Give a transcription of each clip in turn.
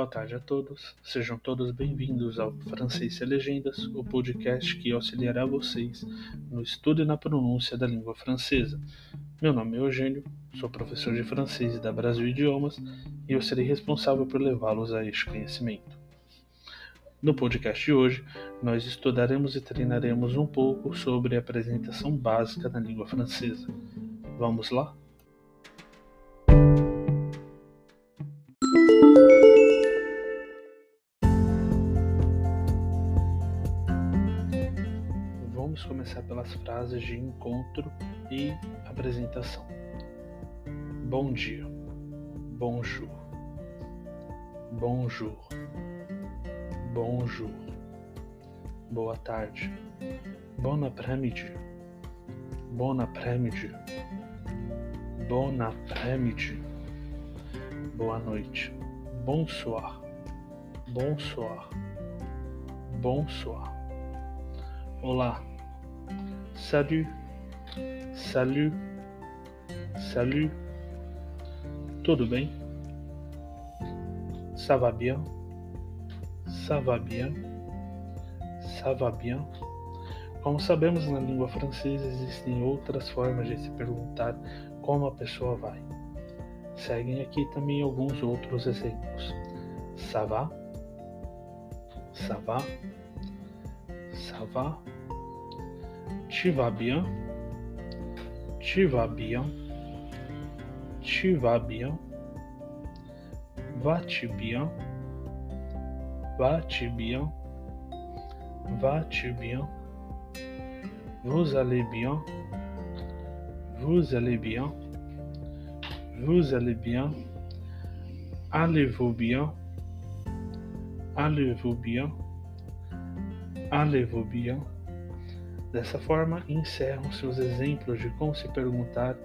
Boa tarde a todos. Sejam todos bem-vindos ao Francês Sem Legendas, o podcast que auxiliará vocês no estudo e na pronúncia da língua francesa. Meu nome é Eugênio, sou professor de francês da Brasil Idiomas e eu serei responsável por levá-los a este conhecimento. No podcast de hoje, nós estudaremos e treinaremos um pouco sobre a apresentação básica da língua francesa. Vamos lá? Pelas frases de encontro e apresentação. Bom dia. Bonjour. Bonjour. Bonjour. Boa tarde. Bon après-midi. Bon après-midi. Bon après-midi. Boa noite. Bonsoir. Bonsoir. Bonsoir. Olá. Salut. Salut. Salut. Tudo bem? Ça va bien? Ça va bien? Ça va bien? Como sabemos, na língua francesa existem outras formas de se perguntar como a pessoa vai. Seguem aqui também alguns outros exemplos. Ça va? Ça va? Ça va? Tu vas bien? Tu vas bien? Tu vas bien? Vas-tu bien? Vas-tu bien? Vas-tu bien? Vous allez bien? Vous allez bien? Vous allez bien? Allez-vous bien? Allez-vous bien? Allez-vous bien? Dessa forma, encerram seus exemplos de como se perguntar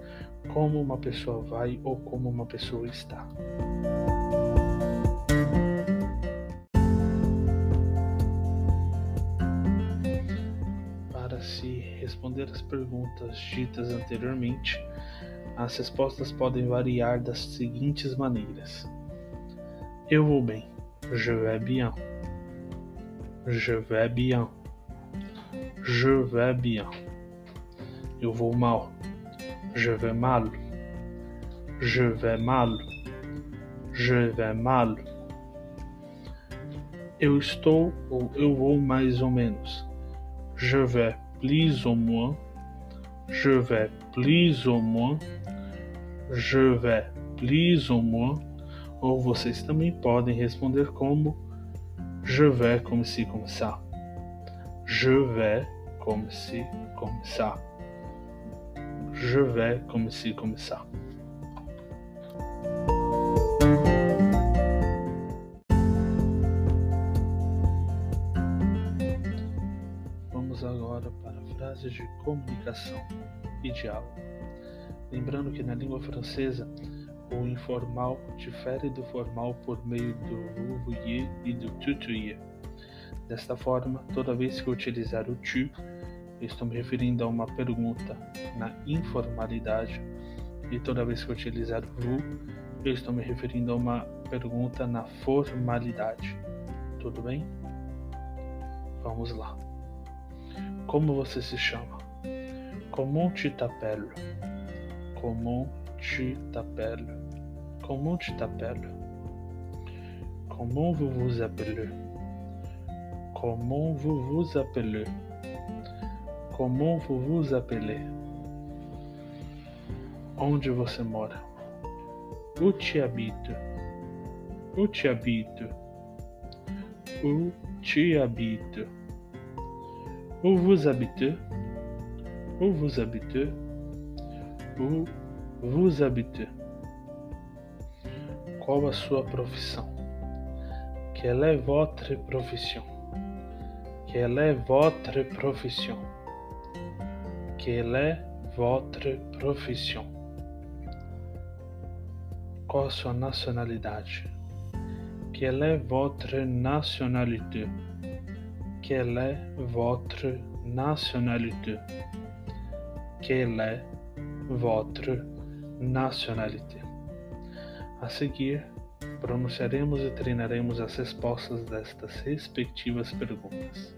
como uma pessoa vai ou como uma pessoa está. Para se responder as perguntas ditas anteriormente, as respostas podem variar das seguintes maneiras: Eu vou bem. Je vais bien. Je vais bien. Je vais bien. Eu vou mal. Je vais mal. Je vais mal. Je vais mal. Eu estou ou eu vou mais ou menos. Je vais plus ou moins. Je vais plus ou moins. Je vais plus ou moins. Ou vocês também podem responder como Je vais como se como ça. Je vais como se como ça. Je vais como se como ça. Vamos agora para frases de comunicação e diálogo. Lembrando que na língua francesa o informal difere do formal por meio do voyez e do tutoyer. Desta forma, toda vez que utilizar o tu, estou me referindo a uma pergunta na informalidade, e toda vez que eu utilizar o eu estou me referindo a uma pergunta na formalidade. Tudo bem? Vamos lá. Como você se chama? Comment tu t'appelles? Comment tu t'appelles? Comment tu t'appelles? Comment vous vous appelez? Comment vous vous appelez? Comment vous appelez? Onde você mora? Où tu habites? Où tu habites? Où tu habites? Où vous habitez? Où vous habitez? Où vous habitez? Qual a sua profissão? Quelle est votre profession? Quelle est votre profession? Quelle est votre profession? Qual a sua nacionalidade? Quelle est votre nationalité? Quelle est votre nationalité? Quelle est votre nationalité? A seguir, pronunciaremos e treinaremos as respostas destas respectivas perguntas.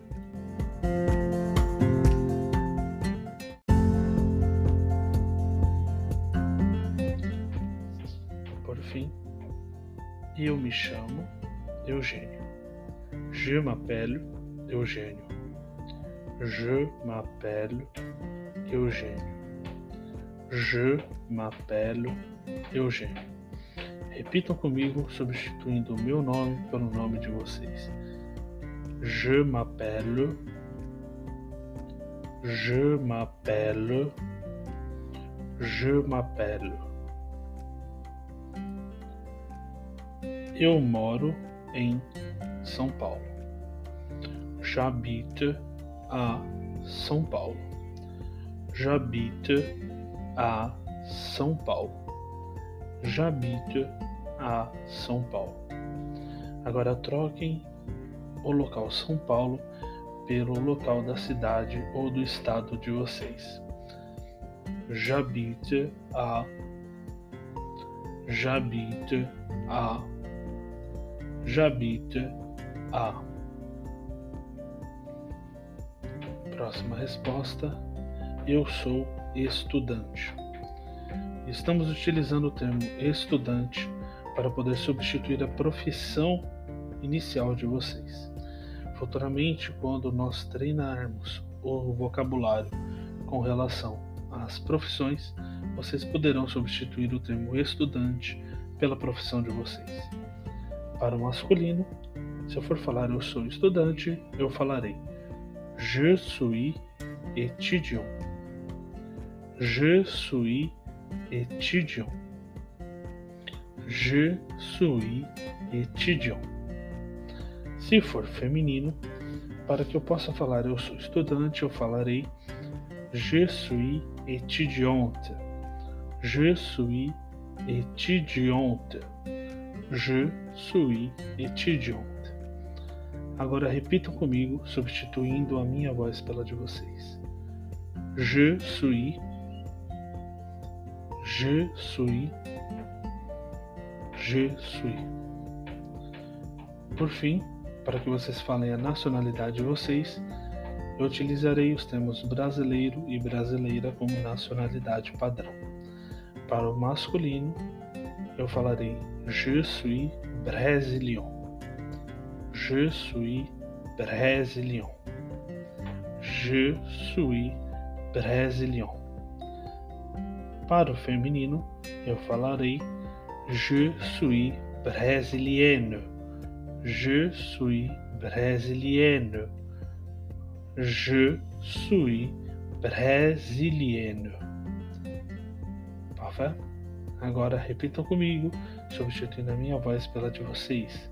Por fim, eu me chamo Eugênio. Je m'appelle Eugênio. Je m'appelle Eugênio. Je m'appelle Eugênio. Repitam comigo, substituindo o meu nome pelo nome de vocês. Je m'appelle. Je m'appelle. Je m'appelle. Eu moro em São Paulo. J'habite à São Paulo. J'habite à São Paulo. J'habite a São Paulo. Agora troquem o local São Paulo pelo local da cidade ou do estado de vocês. J'habite a J'habite a J'habite a Próxima resposta: Eu sou estudante. Estamos utilizando o termo estudante para poder substituir a profissão inicial de vocês. Futuramente, quando nós treinarmos o vocabulário com relação às profissões, vocês poderão substituir o termo estudante pela profissão de vocês. Para o masculino, se eu for falar eu sou estudante, eu falarei Je suis étudiant. Je suis étudiant. Je suis étudiant. Se for feminino, para que eu possa falar eu sou estudante, eu falarei Je suis étudiante. Je suis étudiante. Je suis étudiante. Agora repitam comigo, substituindo a minha voz pela de vocês. Je suis. Je suis je suis. Por fim, para que vocês falem a nacionalidade de vocês, eu utilizarei os termos brasileiro e brasileira como nacionalidade padrão. Para o masculino, eu falarei Je suis brésilien. Je suis brésilien. Je suis brésilien. Para o feminino, eu falarei Je suis brésilienne. Je suis brésilienne. Je suis brésilienne. Parfait? Agora repitam comigo, substituindo a minha voz pela de vocês.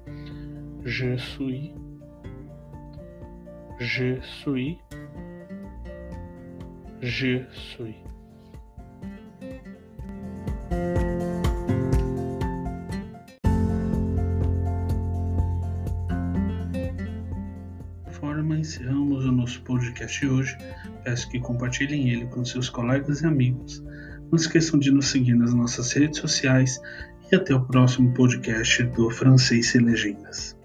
Je suis. Je suis. Je suis. forma, encerramos o nosso podcast de hoje. Peço que compartilhem ele com seus colegas e amigos. Não esqueçam de nos seguir nas nossas redes sociais e até o próximo podcast do Francês e Legendas.